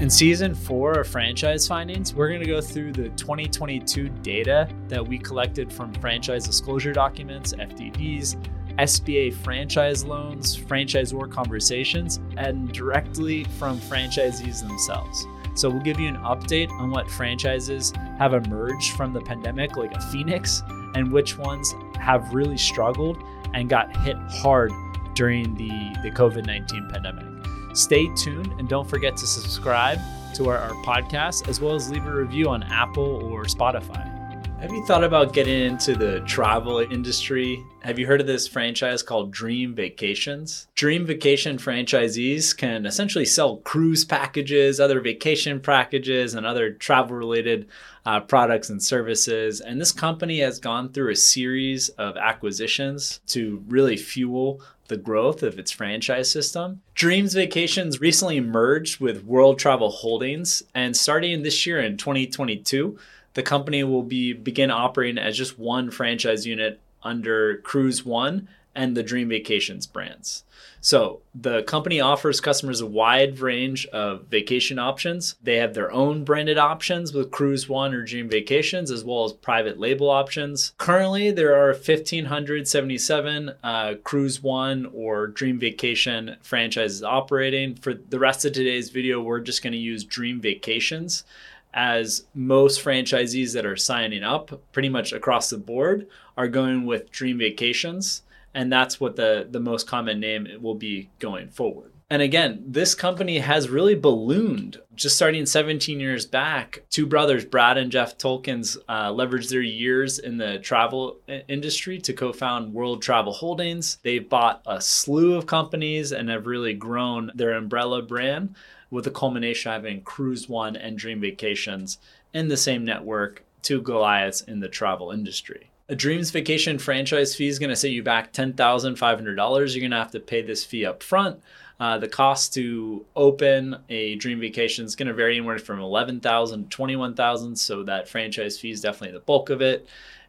In season four of franchise findings, we're going to go through the 2022 data that we collected from franchise disclosure documents, FDDs, SBA franchise loans, franchisor conversations, and directly from franchisees themselves. So we'll give you an update on what franchises have emerged from the pandemic like a phoenix and which ones have really struggled and got hit hard during the, the COVID 19 pandemic. Stay tuned and don't forget to subscribe to our, our podcast as well as leave a review on Apple or Spotify. Have you thought about getting into the travel industry? Have you heard of this franchise called Dream Vacations? Dream Vacation franchisees can essentially sell cruise packages, other vacation packages, and other travel related uh, products and services. And this company has gone through a series of acquisitions to really fuel the growth of its franchise system. Dreams Vacations recently merged with World Travel Holdings, and starting this year in 2022, the company will be begin operating as just one franchise unit under Cruise One and the Dream Vacations brands. So the company offers customers a wide range of vacation options. They have their own branded options with Cruise One or Dream Vacations, as well as private label options. Currently, there are 1,577 uh, Cruise One or Dream Vacation franchises operating. For the rest of today's video, we're just going to use Dream Vacations as most franchisees that are signing up pretty much across the board are going with Dream Vacations and that's what the the most common name will be going forward. And again, this company has really ballooned. Just starting 17 years back, two brothers, Brad and Jeff Tolkins, uh, leveraged their years in the travel industry to co found World Travel Holdings. They've bought a slew of companies and have really grown their umbrella brand with the culmination of having Cruise One and Dream Vacations in the same network, two Goliaths in the travel industry. A Dreams Vacation franchise fee is going to set you back $10,500. You're going to have to pay this fee up front. Uh, the cost to open a Dream Vacation is going to vary anywhere from 11,000 to 21,000. So that franchise fee is definitely the bulk of it.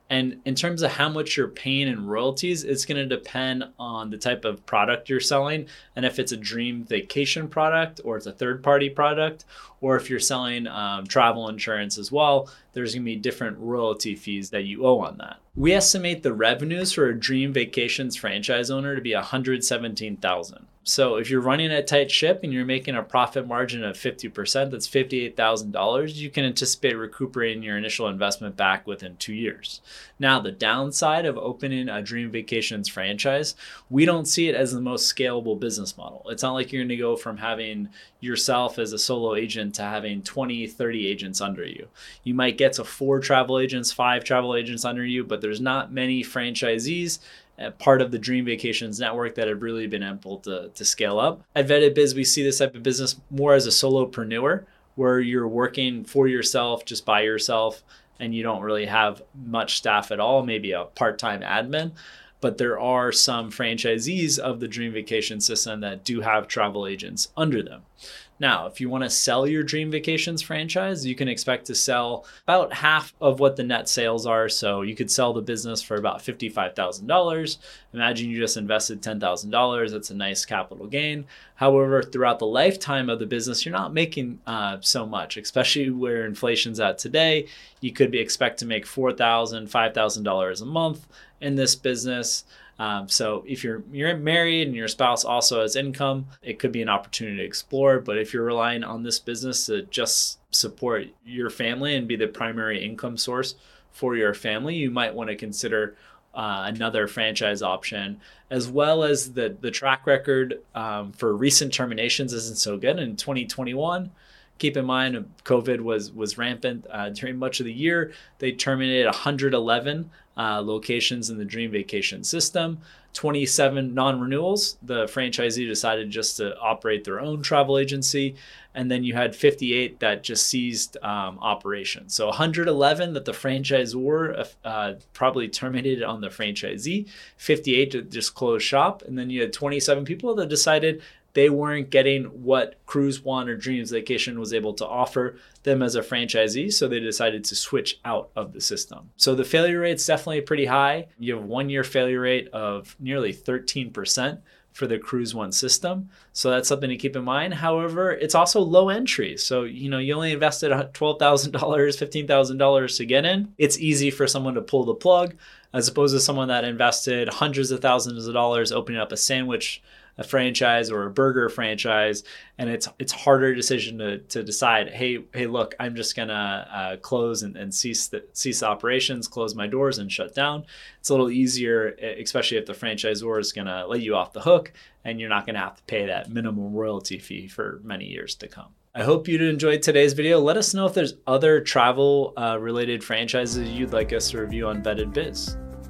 And in terms of how much you're paying in royalties, it's going to depend on the type of product you're selling and if it's a dream vacation product or it's a third party product, or if you're selling um, travel insurance as well, there's going to be different royalty fees that you owe on that. We estimate the revenues for a dream vacations franchise owner to be 117,000. So if you're running a tight ship and you're making a profit margin of 50%, that's $58,000, you can anticipate recuperating your initial investment back within two years. Now, the downside of opening a Dream Vacations franchise, we don't see it as the most scalable business model. It's not like you're going to go from having yourself as a solo agent to having 20, 30 agents under you. You might get to four travel agents, five travel agents under you, but there's not many franchisees part of the Dream Vacations network that have really been able to, to scale up. At Vetted Biz, we see this type of business more as a solopreneur where you're working for yourself, just by yourself, and you don't really have much staff at all, maybe a part time admin. But there are some franchisees of the Dream Vacation system that do have travel agents under them. Now, if you want to sell your Dream Vacations franchise, you can expect to sell about half of what the net sales are. So you could sell the business for about $55,000. Imagine you just invested $10,000. That's a nice capital gain. However, throughout the lifetime of the business, you're not making uh, so much, especially where inflation's at today. You could be expect to make $4,000, $5,000 a month in this business. Um, so if you're you're married and your spouse also has income, it could be an opportunity to explore. But if you're relying on this business to just support your family and be the primary income source for your family, you might want to consider uh, another franchise option, as well as the the track record um, for recent terminations isn't so good. In 2021, keep in mind COVID was was rampant uh, during much of the year. They terminated 111 uh, locations in the Dream Vacation system. 27 non renewals. The franchisee decided just to operate their own travel agency. And then you had 58 that just ceased um, operations. So 111 that the franchisor uh, probably terminated on the franchisee, 58 to just close shop. And then you had 27 people that decided they weren't getting what Cruise One or Dreams Vacation was able to offer them as a franchisee, so they decided to switch out of the system. So the failure rate's definitely pretty high. You have one year failure rate of nearly 13%, for the Cruise One system. So that's something to keep in mind. However, it's also low entry. So, you know, you only invested $12,000, $15,000 to get in. It's easy for someone to pull the plug as opposed to someone that invested hundreds of thousands of dollars opening up a sandwich a franchise or a burger franchise and it's it's harder decision to, to decide hey hey look i'm just gonna uh, close and, and cease the cease operations close my doors and shut down it's a little easier especially if the franchisor is gonna let you off the hook and you're not gonna have to pay that minimum royalty fee for many years to come I hope you enjoyed today's video. Let us know if there's other travel uh, related franchises you'd like us to review on Vetted Biz.